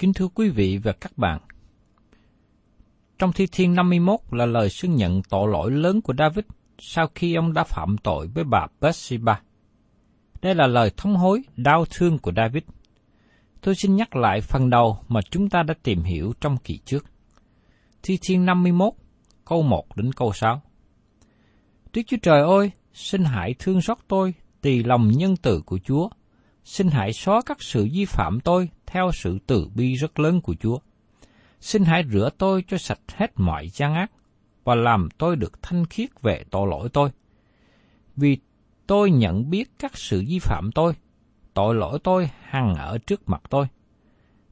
Kính thưa quý vị và các bạn, trong Thi Thiên 51 là lời xưng nhận tội lỗi lớn của David sau khi ông đã phạm tội với bà Bathsheba. Đây là lời thống hối đau thương của David. Tôi xin nhắc lại phần đầu mà chúng ta đã tìm hiểu trong kỳ trước. Thi Thiên 51, câu 1 đến câu 6. Đức Chúa Trời ơi, xin hãy thương xót tôi, tùy lòng nhân từ của Chúa. Xin hãy xóa các sự vi phạm tôi theo sự từ bi rất lớn của Chúa. Xin hãy rửa tôi cho sạch hết mọi gian ác và làm tôi được thanh khiết về tội lỗi tôi. Vì tôi nhận biết các sự vi phạm tôi, tội lỗi tôi hằng ở trước mặt tôi.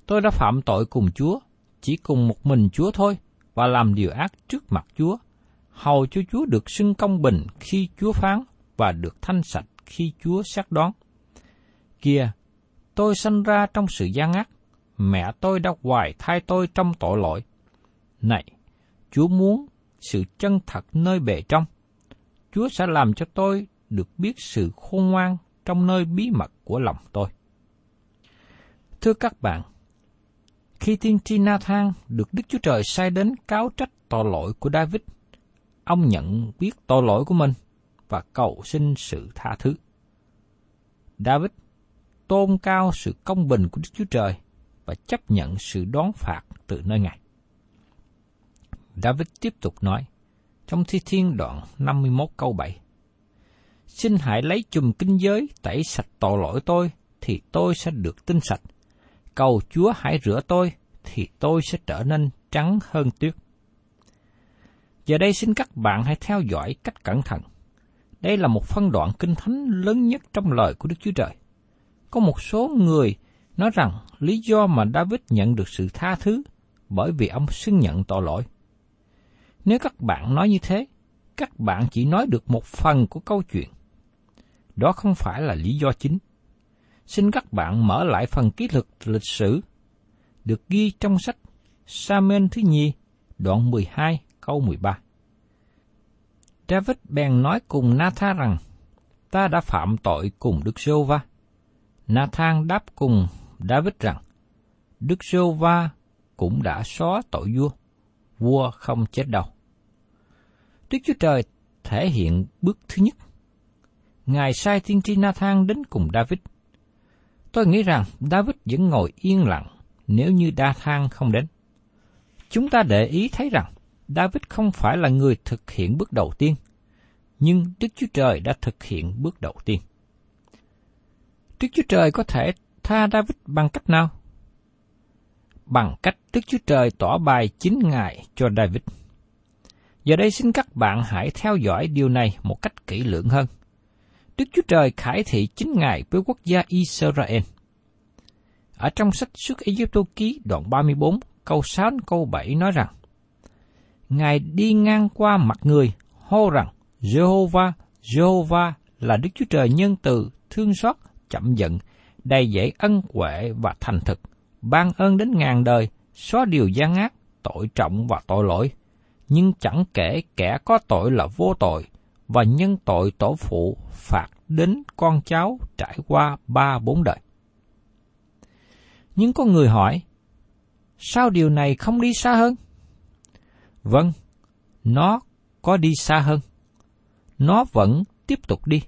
Tôi đã phạm tội cùng Chúa, chỉ cùng một mình Chúa thôi, và làm điều ác trước mặt Chúa, hầu cho Chúa được xưng công bình khi Chúa phán và được thanh sạch khi Chúa xét đoán kia, tôi sanh ra trong sự gian ác, mẹ tôi đã hoài thai tôi trong tội lỗi. Này, Chúa muốn sự chân thật nơi bề trong. Chúa sẽ làm cho tôi được biết sự khôn ngoan trong nơi bí mật của lòng tôi. Thưa các bạn, khi tiên tri Nathan được Đức Chúa Trời sai đến cáo trách tội lỗi của David, ông nhận biết tội lỗi của mình và cầu xin sự tha thứ. David tôn cao sự công bình của Đức Chúa Trời và chấp nhận sự đón phạt từ nơi Ngài. David tiếp tục nói, trong thi thiên đoạn 51 câu 7, Xin hãy lấy chùm kinh giới tẩy sạch tội lỗi tôi, thì tôi sẽ được tinh sạch. Cầu Chúa hãy rửa tôi, thì tôi sẽ trở nên trắng hơn tuyết. Giờ đây xin các bạn hãy theo dõi cách cẩn thận. Đây là một phân đoạn kinh thánh lớn nhất trong lời của Đức Chúa Trời. Có một số người nói rằng lý do mà David nhận được sự tha thứ bởi vì ông xưng nhận tội lỗi. Nếu các bạn nói như thế, các bạn chỉ nói được một phần của câu chuyện. Đó không phải là lý do chính. Xin các bạn mở lại phần ký lực lịch sử được ghi trong sách Samuel thứ nhì, đoạn 12, câu 13. David bèn nói cùng Nathan rằng, ta đã phạm tội cùng Đức Sô Va. Nathan đáp cùng David rằng, Đức giê Va cũng đã xóa tội vua, vua không chết đâu. Đức Chúa Trời thể hiện bước thứ nhất. Ngài sai tiên tri Nathan đến cùng David. Tôi nghĩ rằng David vẫn ngồi yên lặng nếu như Nathan không đến. Chúng ta để ý thấy rằng David không phải là người thực hiện bước đầu tiên, nhưng Đức Chúa Trời đã thực hiện bước đầu tiên. Đức Chúa Trời có thể tha David bằng cách nào? Bằng cách Đức Chúa Trời tỏ bài chính Ngài cho David. Giờ đây xin các bạn hãy theo dõi điều này một cách kỹ lưỡng hơn. Đức Chúa Trời khải thị chính Ngài với quốc gia Israel. Ở trong sách xuất Egypto ký đoạn 34 câu 6 câu 7 nói rằng Ngài đi ngang qua mặt người, hô rằng Jehovah, Jehovah là Đức Chúa Trời nhân từ, thương xót, chậm giận, đầy dễ ân huệ và thành thực, ban ơn đến ngàn đời, xóa điều gian ác, tội trọng và tội lỗi, nhưng chẳng kể kẻ có tội là vô tội, và nhân tội tổ phụ phạt đến con cháu trải qua ba bốn đời. Nhưng có người hỏi, sao điều này không đi xa hơn? Vâng, nó có đi xa hơn. Nó vẫn tiếp tục đi.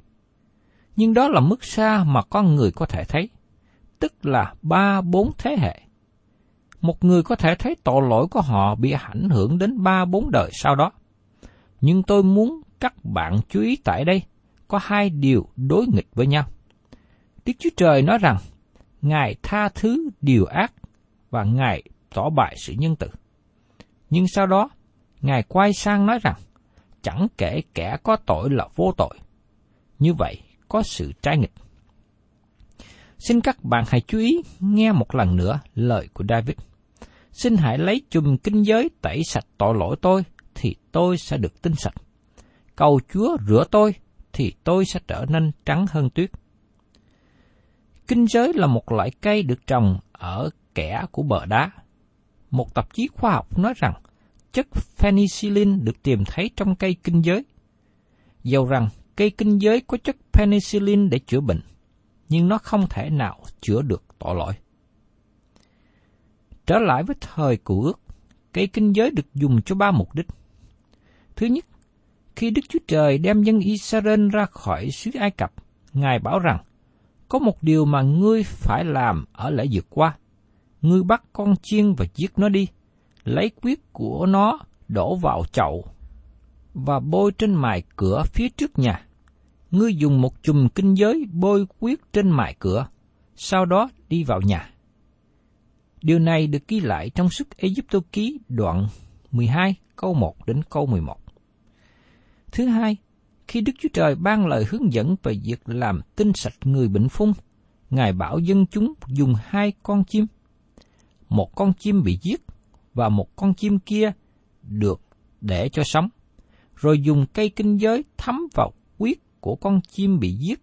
Nhưng đó là mức xa mà con người có thể thấy, tức là ba bốn thế hệ. Một người có thể thấy tội lỗi của họ bị ảnh hưởng đến ba bốn đời sau đó. Nhưng tôi muốn các bạn chú ý tại đây, có hai điều đối nghịch với nhau. Đức Chúa Trời nói rằng, Ngài tha thứ điều ác và Ngài tỏ bại sự nhân từ. Nhưng sau đó, Ngài quay sang nói rằng, chẳng kể kẻ có tội là vô tội. Như vậy, có sự trái nghịch. Xin các bạn hãy chú ý nghe một lần nữa lời của David. Xin hãy lấy chùm kinh giới tẩy sạch tội lỗi tôi, thì tôi sẽ được tinh sạch. Cầu Chúa rửa tôi, thì tôi sẽ trở nên trắng hơn tuyết. Kinh giới là một loại cây được trồng ở kẽ của bờ đá. Một tạp chí khoa học nói rằng chất penicillin được tìm thấy trong cây kinh giới. Dầu rằng cây kinh giới có chất penicillin để chữa bệnh, nhưng nó không thể nào chữa được tội lỗi. Trở lại với thời cựu ước, cây kinh giới được dùng cho ba mục đích. Thứ nhất, khi Đức Chúa Trời đem dân Israel ra khỏi xứ Ai Cập, Ngài bảo rằng, có một điều mà ngươi phải làm ở lễ vượt qua. Ngươi bắt con chiên và giết nó đi, lấy quyết của nó đổ vào chậu và bôi trên mài cửa phía trước nhà. Ngươi dùng một chùm kinh giới bôi quyết trên mại cửa, sau đó đi vào nhà. Điều này được ghi lại trong sức Egypto ký đoạn 12 câu 1 đến câu 11. Thứ hai, khi Đức Chúa Trời ban lời hướng dẫn về việc làm tinh sạch người bệnh phung, Ngài bảo dân chúng dùng hai con chim. Một con chim bị giết và một con chim kia được để cho sống, rồi dùng cây kinh giới thấm vào của con chim bị giết,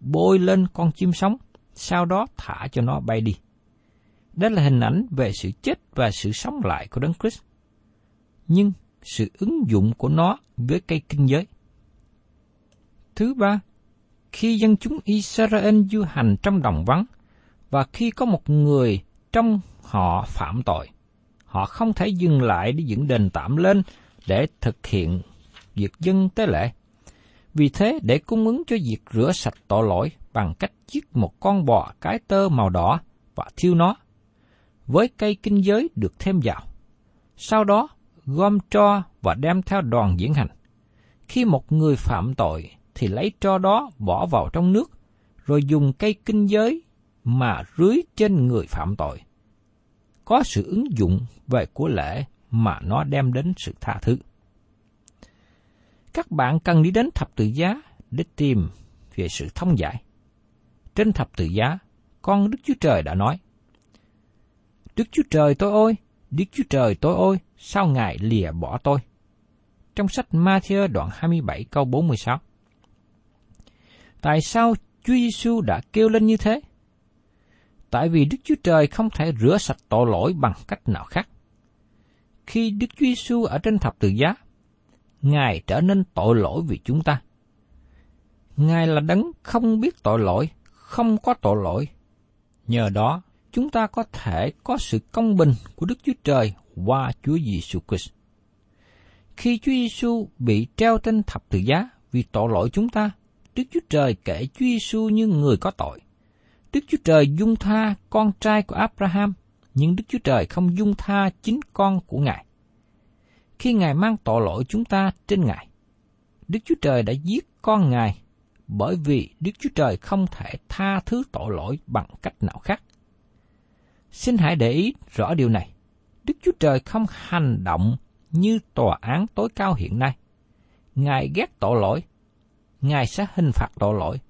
bôi lên con chim sống, sau đó thả cho nó bay đi. Đó là hình ảnh về sự chết và sự sống lại của Đấng Christ. Nhưng sự ứng dụng của nó với cây kinh giới. Thứ ba, khi dân chúng Israel du hành trong đồng vắng, và khi có một người trong họ phạm tội, họ không thể dừng lại để dựng đền tạm lên để thực hiện việc dân tế lễ. Vì thế, để cung ứng cho việc rửa sạch tội lỗi bằng cách giết một con bò cái tơ màu đỏ và thiêu nó, với cây kinh giới được thêm vào. Sau đó, gom tro và đem theo đoàn diễn hành. Khi một người phạm tội thì lấy tro đó bỏ vào trong nước, rồi dùng cây kinh giới mà rưới trên người phạm tội. Có sự ứng dụng về của lễ mà nó đem đến sự tha thứ. Các bạn cần đi đến thập tự giá để tìm về sự thông giải. Trên thập tự giá, con Đức Chúa Trời đã nói, Đức Chúa Trời tôi ơi, Đức Chúa Trời tôi ơi, sao Ngài lìa bỏ tôi? Trong sách Matthew đoạn 27 câu 46. Tại sao Chúa Giêsu đã kêu lên như thế? Tại vì Đức Chúa Trời không thể rửa sạch tội lỗi bằng cách nào khác. Khi Đức Chúa Giêsu ở trên thập tự giá, Ngài trở nên tội lỗi vì chúng ta. Ngài là đấng không biết tội lỗi, không có tội lỗi. Nhờ đó, chúng ta có thể có sự công bình của Đức Chúa Trời qua Chúa Giêsu Christ. Khi Chúa Giêsu bị treo trên thập tự giá vì tội lỗi chúng ta, Đức Chúa Trời kể Chúa Giêsu như người có tội. Đức Chúa Trời dung tha con trai của Abraham, nhưng Đức Chúa Trời không dung tha chính con của Ngài. Khi Ngài mang tội lỗi chúng ta trên Ngài, Đức Chúa Trời đã giết con Ngài bởi vì Đức Chúa Trời không thể tha thứ tội lỗi bằng cách nào khác. Xin hãy để ý rõ điều này. Đức Chúa Trời không hành động như tòa án tối cao hiện nay. Ngài ghét tội lỗi, Ngài sẽ hình phạt tội lỗi,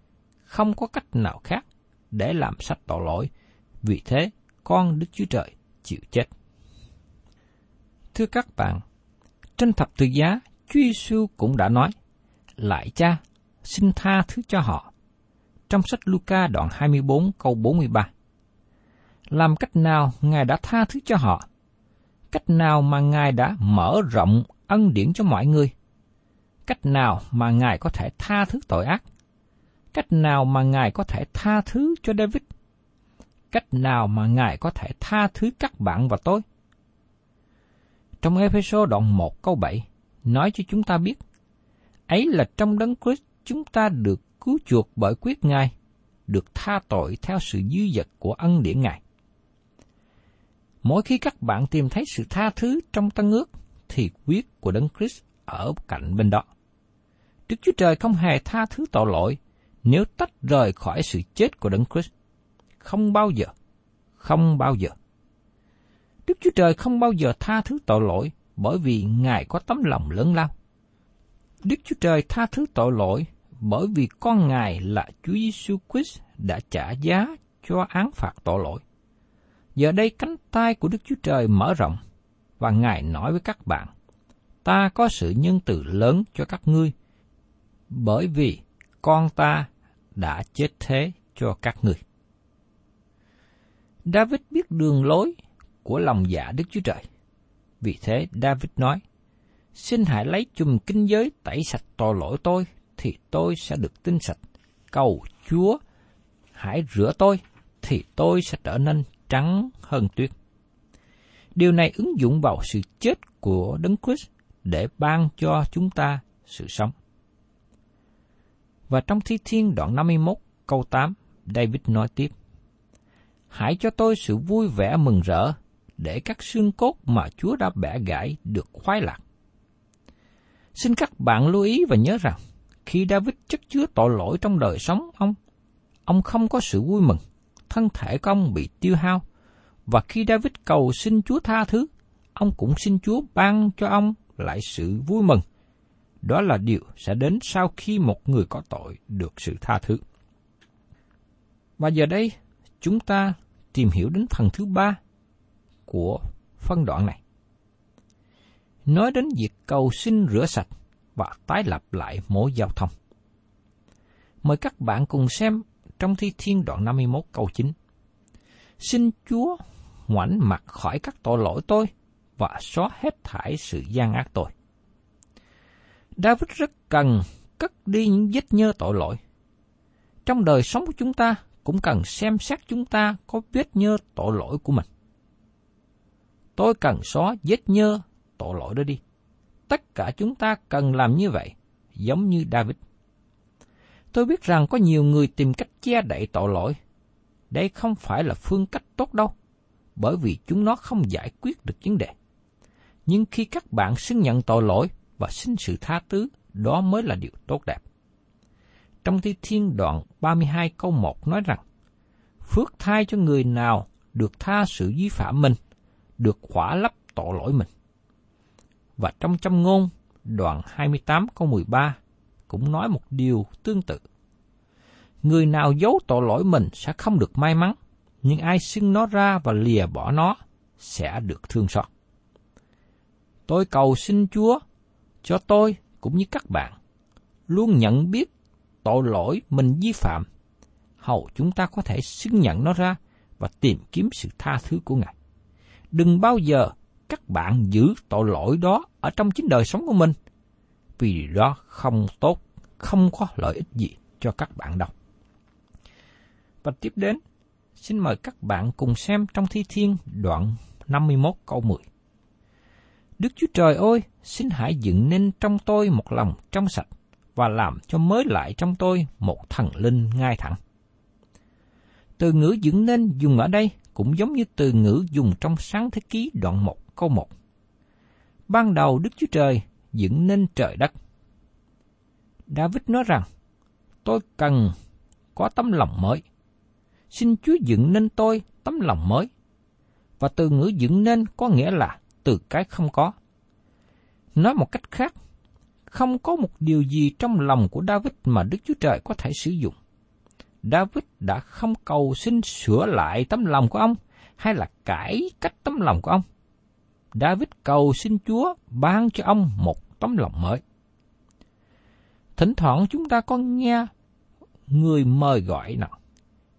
không có cách nào khác để làm sạch tội lỗi. Vì thế, con Đức Chúa Trời chịu chết. Thưa các bạn, trên thập tự giá, Chúa Giêsu cũng đã nói, Lại cha, xin tha thứ cho họ. Trong sách Luca đoạn 24 câu 43. Làm cách nào Ngài đã tha thứ cho họ? Cách nào mà Ngài đã mở rộng ân điển cho mọi người? Cách nào mà Ngài có thể tha thứ tội ác? Cách nào mà Ngài có thể tha thứ cho David? Cách nào mà Ngài có thể tha thứ các bạn và tôi? Trong Ephesos đoạn 1 câu 7 nói cho chúng ta biết, ấy là trong đấng Christ chúng ta được cứu chuộc bởi quyết Ngài, được tha tội theo sự dư dật của ân điển Ngài. Mỗi khi các bạn tìm thấy sự tha thứ trong tân ước, thì quyết của Đấng Christ ở cạnh bên đó. Đức Chúa Trời không hề tha thứ tội lỗi nếu tách rời khỏi sự chết của Đấng Christ. Không bao giờ. Không bao giờ. Đức Chúa Trời không bao giờ tha thứ tội lỗi bởi vì Ngài có tấm lòng lớn lao. Đức Chúa Trời tha thứ tội lỗi bởi vì con Ngài là Chúa Giêsu Christ đã trả giá cho án phạt tội lỗi. Giờ đây cánh tay của Đức Chúa Trời mở rộng và Ngài nói với các bạn, ta có sự nhân từ lớn cho các ngươi, bởi vì con ta đã chết thế cho các ngươi. David biết đường lối của lòng dạ Đức Chúa Trời. Vì thế David nói, Xin hãy lấy chùm kinh giới tẩy sạch tội lỗi tôi, thì tôi sẽ được tinh sạch. Cầu Chúa, hãy rửa tôi, thì tôi sẽ trở nên trắng hơn tuyết. Điều này ứng dụng vào sự chết của Đấng Christ để ban cho chúng ta sự sống. Và trong Thi Thiên đoạn 51 câu 8, David nói tiếp, Hãy cho tôi sự vui vẻ mừng rỡ, để các xương cốt mà Chúa đã bẻ gãy được khoái lạc. Xin các bạn lưu ý và nhớ rằng, khi David chất chứa tội lỗi trong đời sống ông, ông không có sự vui mừng, thân thể của ông bị tiêu hao, và khi David cầu xin Chúa tha thứ, ông cũng xin Chúa ban cho ông lại sự vui mừng. Đó là điều sẽ đến sau khi một người có tội được sự tha thứ. Và giờ đây, chúng ta tìm hiểu đến phần thứ ba của phân đoạn này. Nói đến việc cầu xin rửa sạch và tái lập lại mối giao thông. Mời các bạn cùng xem trong Thi Thiên đoạn 51 câu 9. Xin Chúa ngoảnh mặt khỏi các tội lỗi tôi và xóa hết thải sự gian ác tôi. David rất cần cất đi những vết nhơ tội lỗi. Trong đời sống của chúng ta cũng cần xem xét chúng ta có vết nhơ tội lỗi của mình. Tôi cần xóa vết nhơ tội lỗi đó đi. Tất cả chúng ta cần làm như vậy, giống như David. Tôi biết rằng có nhiều người tìm cách che đậy tội lỗi. Đây không phải là phương cách tốt đâu, bởi vì chúng nó không giải quyết được vấn đề. Nhưng khi các bạn xưng nhận tội lỗi và xin sự tha thứ, đó mới là điều tốt đẹp. Trong thi thiên đoạn 32 câu 1 nói rằng, Phước thai cho người nào được tha sự vi phạm mình, được khỏa lấp tội lỗi mình. Và trong châm ngôn đoạn 28 câu 13 cũng nói một điều tương tự. Người nào giấu tội lỗi mình sẽ không được may mắn, nhưng ai xưng nó ra và lìa bỏ nó sẽ được thương xót. Tôi cầu xin Chúa cho tôi cũng như các bạn luôn nhận biết tội lỗi mình vi phạm, hầu chúng ta có thể xưng nhận nó ra và tìm kiếm sự tha thứ của Ngài. Đừng bao giờ các bạn giữ tội lỗi đó ở trong chính đời sống của mình, vì đó không tốt, không có lợi ích gì cho các bạn đâu. Và tiếp đến, xin mời các bạn cùng xem trong Thi Thiên đoạn 51 câu 10. Đức Chúa Trời ơi, xin hãy dựng nên trong tôi một lòng trong sạch và làm cho mới lại trong tôi một thần linh ngay thẳng. Từ ngữ dựng nên dùng ở đây cũng giống như từ ngữ dùng trong sáng thế ký đoạn 1 câu 1. Ban đầu Đức Chúa Trời dựng nên trời đất. David nói rằng, tôi cần có tấm lòng mới. Xin Chúa dựng nên tôi tấm lòng mới. Và từ ngữ dựng nên có nghĩa là từ cái không có. Nói một cách khác, không có một điều gì trong lòng của David mà Đức Chúa Trời có thể sử dụng. David đã không cầu xin sửa lại tấm lòng của ông hay là cải cách tấm lòng của ông. David cầu xin Chúa ban cho ông một tấm lòng mới. Thỉnh thoảng chúng ta có nghe người mời gọi nào.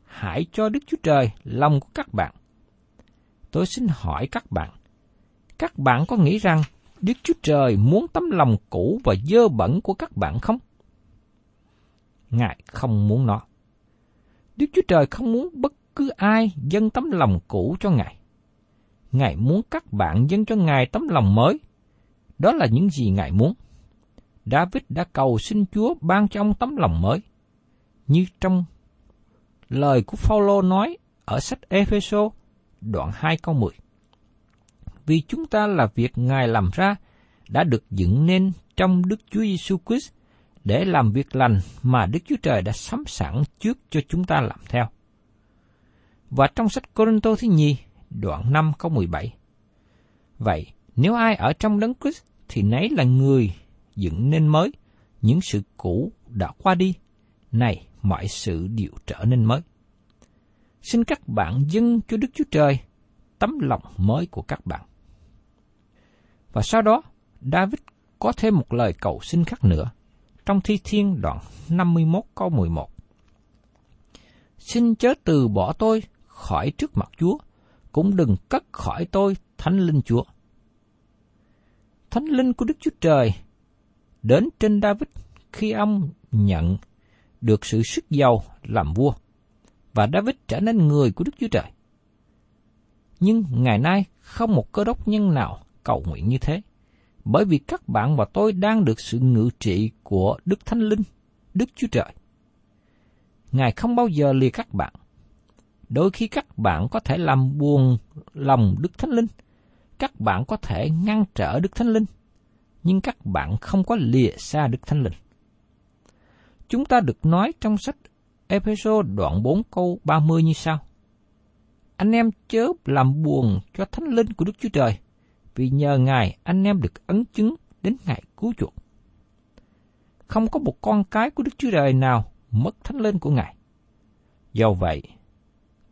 Hãy cho Đức Chúa Trời lòng của các bạn. Tôi xin hỏi các bạn, các bạn có nghĩ rằng Đức Chúa Trời muốn tấm lòng cũ và dơ bẩn của các bạn không? Ngài không muốn nó. Đức Chúa Trời không muốn bất cứ ai dâng tấm lòng cũ cho Ngài. Ngài muốn các bạn dâng cho Ngài tấm lòng mới. Đó là những gì Ngài muốn. David đã cầu xin Chúa ban cho ông tấm lòng mới. Như trong lời của Phaolô nói ở sách Epheso đoạn 2 câu 10. Vì chúng ta là việc Ngài làm ra, đã được dựng nên trong Đức Chúa Giêsu Christ để làm việc lành mà Đức Chúa Trời đã sắm sẵn trước cho chúng ta làm theo. Và trong sách Corinto thứ nhì, đoạn 5 câu 17. Vậy, nếu ai ở trong đấng Christ thì nấy là người dựng nên mới, những sự cũ đã qua đi, này mọi sự đều trở nên mới. Xin các bạn dâng cho Đức Chúa Trời tấm lòng mới của các bạn. Và sau đó, David có thêm một lời cầu xin khác nữa trong Thi Thiên đoạn 51 câu 11. Xin chớ từ bỏ tôi khỏi trước mặt Chúa, cũng đừng cất khỏi tôi Thánh Linh Chúa. Thánh Linh của Đức Chúa Trời đến trên David khi ông nhận được sự sức giàu làm vua, và David trở nên người của Đức Chúa Trời. Nhưng ngày nay không một cơ đốc nhân nào cầu nguyện như thế bởi vì các bạn và tôi đang được sự ngự trị của Đức Thánh Linh, Đức Chúa Trời. Ngài không bao giờ lìa các bạn. Đôi khi các bạn có thể làm buồn lòng Đức Thánh Linh, các bạn có thể ngăn trở Đức Thánh Linh, nhưng các bạn không có lìa xa Đức Thánh Linh. Chúng ta được nói trong sách Ephesos đoạn 4 câu 30 như sau. Anh em chớ làm buồn cho Thánh Linh của Đức Chúa Trời – vì nhờ Ngài anh em được ấn chứng đến ngày cứu chuộc. Không có một con cái của Đức Chúa Trời nào mất thánh linh của Ngài. Do vậy,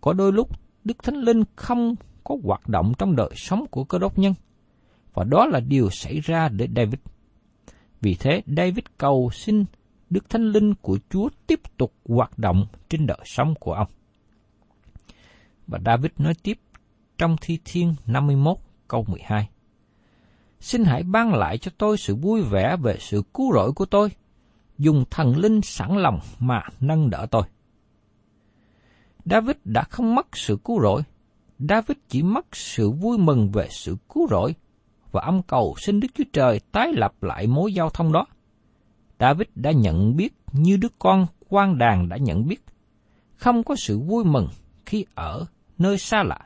có đôi lúc Đức Thánh Linh không có hoạt động trong đời sống của cơ đốc nhân, và đó là điều xảy ra để David. Vì thế, David cầu xin Đức Thánh Linh của Chúa tiếp tục hoạt động trên đời sống của ông. Và David nói tiếp trong Thi Thiên 51 câu 12 xin hãy ban lại cho tôi sự vui vẻ về sự cứu rỗi của tôi, dùng thần linh sẵn lòng mà nâng đỡ tôi. David đã không mất sự cứu rỗi, David chỉ mất sự vui mừng về sự cứu rỗi, và âm cầu xin Đức Chúa Trời tái lập lại mối giao thông đó. David đã nhận biết như đứa con quan đàn đã nhận biết, không có sự vui mừng khi ở nơi xa lạ.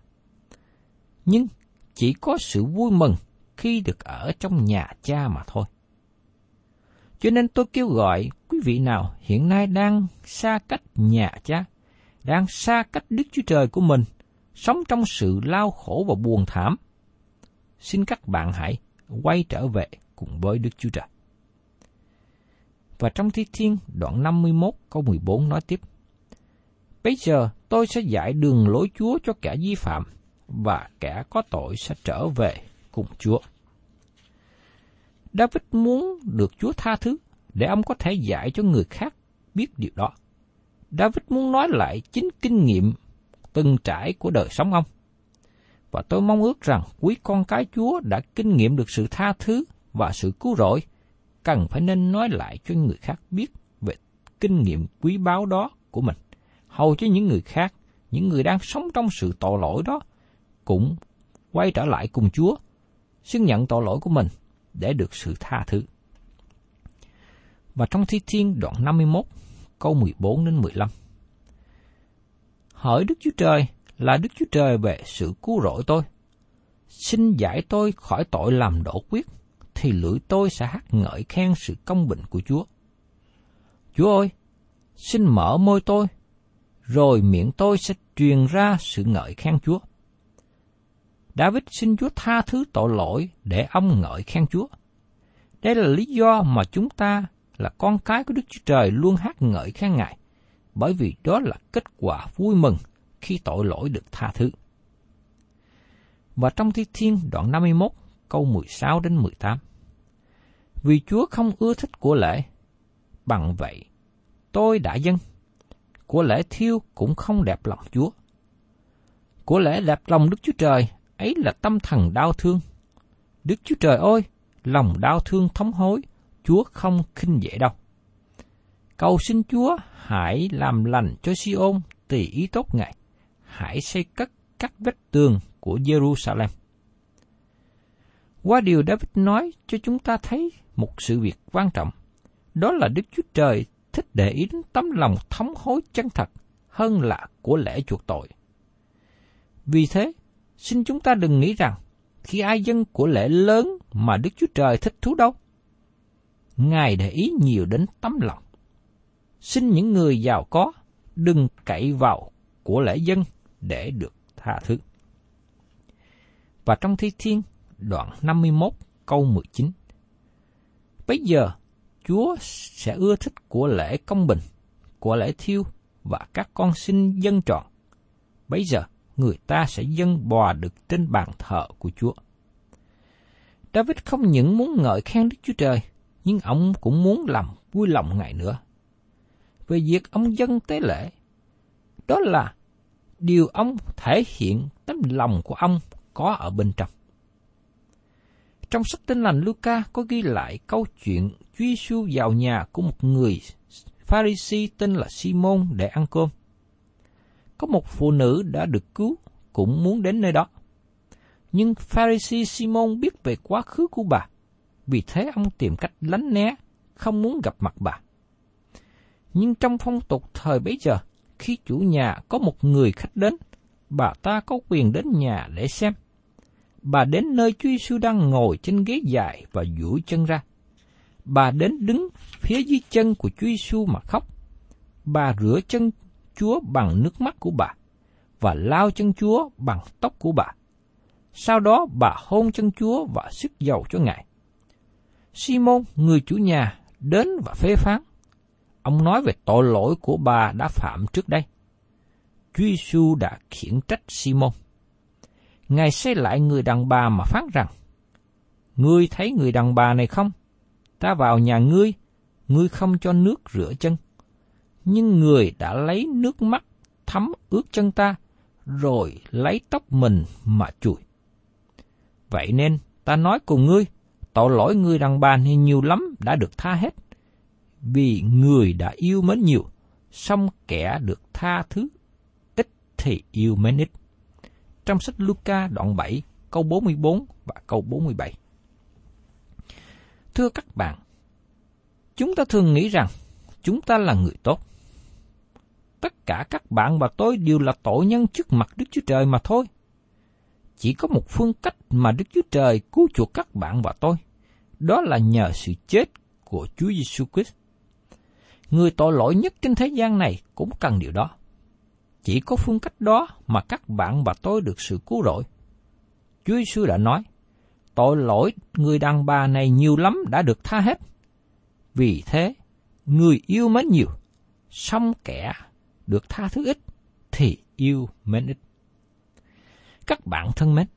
Nhưng chỉ có sự vui mừng khi được ở trong nhà cha mà thôi. Cho nên tôi kêu gọi quý vị nào hiện nay đang xa cách nhà cha, đang xa cách Đức Chúa Trời của mình, sống trong sự lao khổ và buồn thảm. Xin các bạn hãy quay trở về cùng với Đức Chúa Trời. Và trong Thi Thiên đoạn 51 câu 14 nói tiếp. Bây giờ tôi sẽ dạy đường lối Chúa cho kẻ vi phạm, và kẻ có tội sẽ trở về cùng Chúa. David muốn được Chúa tha thứ để ông có thể dạy cho người khác biết điều đó. David muốn nói lại chính kinh nghiệm từng trải của đời sống ông. Và tôi mong ước rằng quý con cái Chúa đã kinh nghiệm được sự tha thứ và sự cứu rỗi, cần phải nên nói lại cho người khác biết về kinh nghiệm quý báu đó của mình, hầu cho những người khác, những người đang sống trong sự tội lỗi đó, cũng quay trở lại cùng Chúa, xưng nhận tội lỗi của mình để được sự tha thứ. Và trong Thi Thiên đoạn 51, câu 14 đến 15. Hỡi Đức Chúa Trời là Đức Chúa Trời về sự cứu rỗi tôi. Xin giải tôi khỏi tội làm đổ quyết, thì lưỡi tôi sẽ hát ngợi khen sự công bình của Chúa. Chúa ơi, xin mở môi tôi, rồi miệng tôi sẽ truyền ra sự ngợi khen Chúa. David xin Chúa tha thứ tội lỗi để ông ngợi khen Chúa. Đây là lý do mà chúng ta là con cái của Đức Chúa Trời luôn hát ngợi khen Ngài, bởi vì đó là kết quả vui mừng khi tội lỗi được tha thứ. Và trong Thi Thiên đoạn 51 câu 16 đến 18. Vì Chúa không ưa thích của lễ, bằng vậy tôi đã dâng. Của lễ thiêu cũng không đẹp lòng Chúa. Của lễ đẹp lòng Đức Chúa Trời ấy là tâm thần đau thương. Đức Chúa Trời ơi, lòng đau thương thống hối, Chúa không khinh dễ đâu. Cầu xin Chúa hãy làm lành cho Siôn tùy ý tốt Ngài. Hãy xây cất các vách tường của Jerusalem. Qua điều David nói cho chúng ta thấy một sự việc quan trọng. Đó là Đức Chúa Trời thích để ý đến tấm lòng thống hối chân thật hơn là của lễ chuộc tội. Vì thế, xin chúng ta đừng nghĩ rằng khi ai dân của lễ lớn mà Đức Chúa Trời thích thú đâu. Ngài để ý nhiều đến tấm lòng. Xin những người giàu có đừng cậy vào của lễ dân để được tha thứ. Và trong Thi Thiên, đoạn 51, câu 19. Bây giờ, Chúa sẽ ưa thích của lễ công bình, của lễ thiêu và các con sinh dân trọn. Bây giờ, người ta sẽ dân bò được trên bàn thờ của Chúa. David không những muốn ngợi khen Đức Chúa Trời, nhưng ông cũng muốn làm vui lòng Ngài nữa. Về việc ông dân tế lễ, đó là điều ông thể hiện tấm lòng của ông có ở bên trong. Trong sách Tin lành Luca có ghi lại câu chuyện Chúa Giêsu vào nhà của một người Pharisee tên là Simon để ăn cơm. Có một phụ nữ đã được cứu cũng muốn đến nơi đó. Nhưng Pharisee Simon biết về quá khứ của bà, vì thế ông tìm cách lánh né, không muốn gặp mặt bà. Nhưng trong phong tục thời bấy giờ, khi chủ nhà có một người khách đến, bà ta có quyền đến nhà để xem. Bà đến nơi Chúa Giêsu đang ngồi trên ghế dài và duỗi chân ra. Bà đến đứng phía dưới chân của Chúa Giêsu mà khóc. Bà rửa chân Chúa bằng nước mắt của bà và lao chân Chúa bằng tóc của bà. Sau đó bà hôn chân Chúa và sức dầu cho Ngài. Simon, người chủ nhà, đến và phê phán. Ông nói về tội lỗi của bà đã phạm trước đây. Chúa Giêsu đã khiển trách Simon. Ngài xây lại người đàn bà mà phán rằng, Ngươi thấy người đàn bà này không? Ta vào nhà ngươi, ngươi không cho nước rửa chân. Nhưng người đã lấy nước mắt thấm ướt chân ta, rồi lấy tóc mình mà chùi. Vậy nên ta nói cùng ngươi, tội lỗi ngươi đàn bà thì nhiều lắm đã được tha hết. Vì người đã yêu mến nhiều, xong kẻ được tha thứ ít thì yêu mến ít. Trong sách Luca đoạn 7, câu 44 và câu 47. Thưa các bạn, chúng ta thường nghĩ rằng chúng ta là người tốt tất cả các bạn và tôi đều là tội nhân trước mặt Đức Chúa Trời mà thôi. Chỉ có một phương cách mà Đức Chúa Trời cứu chuộc các bạn và tôi, đó là nhờ sự chết của Chúa Giêsu Christ. Người tội lỗi nhất trên thế gian này cũng cần điều đó. Chỉ có phương cách đó mà các bạn và tôi được sự cứu rỗi. Chúa Giêsu đã nói, tội lỗi người đàn bà này nhiều lắm đã được tha hết. Vì thế, người yêu mến nhiều, xong kẻ được tha thứ ít thì yêu mến ít. Các bạn thân mến,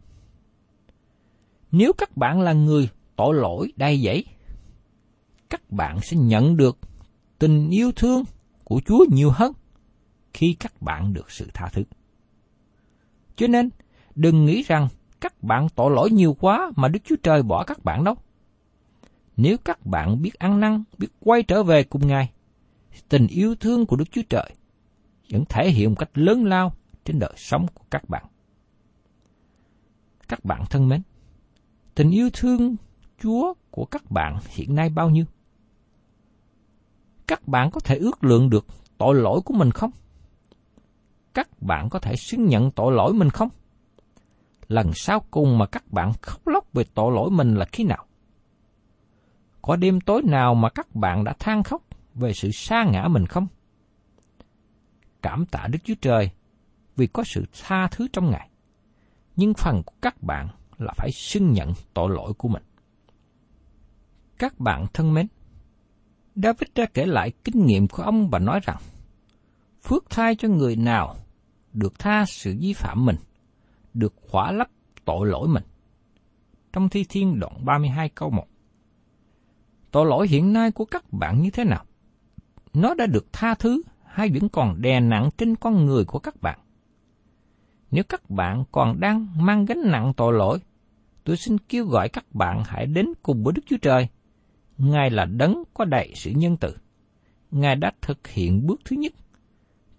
nếu các bạn là người tội lỗi đầy dẫy, các bạn sẽ nhận được tình yêu thương của Chúa nhiều hơn khi các bạn được sự tha thứ. Cho nên, đừng nghĩ rằng các bạn tội lỗi nhiều quá mà Đức Chúa Trời bỏ các bạn đâu. Nếu các bạn biết ăn năn, biết quay trở về cùng Ngài, tình yêu thương của Đức Chúa Trời vẫn thể hiện một cách lớn lao trên đời sống của các bạn. Các bạn thân mến, tình yêu thương Chúa của các bạn hiện nay bao nhiêu? Các bạn có thể ước lượng được tội lỗi của mình không? các bạn có thể xứng nhận tội lỗi mình không? Lần sau cùng mà các bạn khóc lóc về tội lỗi mình là khi nào? Có đêm tối nào mà các bạn đã than khóc về sự sa ngã mình không? Cảm tạ Đức Chúa Trời vì có sự tha thứ trong Ngài. Nhưng phần của các bạn là phải xưng nhận tội lỗi của mình. Các bạn thân mến, David đã kể lại kinh nghiệm của ông và nói rằng, phước thai cho người nào được tha sự vi phạm mình, được khỏa lấp tội lỗi mình. Trong Thi Thiên đoạn 32 câu 1 Tội lỗi hiện nay của các bạn như thế nào? Nó đã được tha thứ hay vẫn còn đè nặng trên con người của các bạn? Nếu các bạn còn đang mang gánh nặng tội lỗi, tôi xin kêu gọi các bạn hãy đến cùng với Đức Chúa Trời. Ngài là đấng có đầy sự nhân từ. Ngài đã thực hiện bước thứ nhất.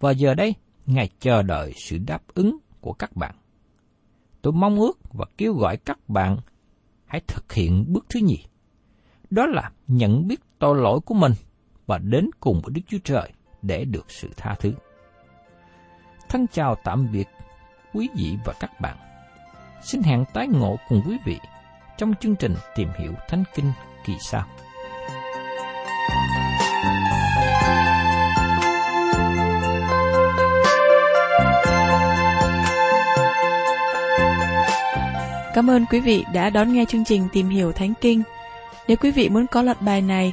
Và giờ đây, Ngài chờ đợi sự đáp ứng của các bạn. Tôi mong ước và kêu gọi các bạn hãy thực hiện bước thứ nhì. Đó là nhận biết tội lỗi của mình và đến cùng với Đức Chúa Trời để được sự tha thứ. Thân chào tạm biệt quý vị và các bạn. Xin hẹn tái ngộ cùng quý vị trong chương trình Tìm hiểu Thánh Kinh kỳ sau. Cảm ơn quý vị đã đón nghe chương trình Tìm hiểu Thánh Kinh. Nếu quý vị muốn có loạt bài này,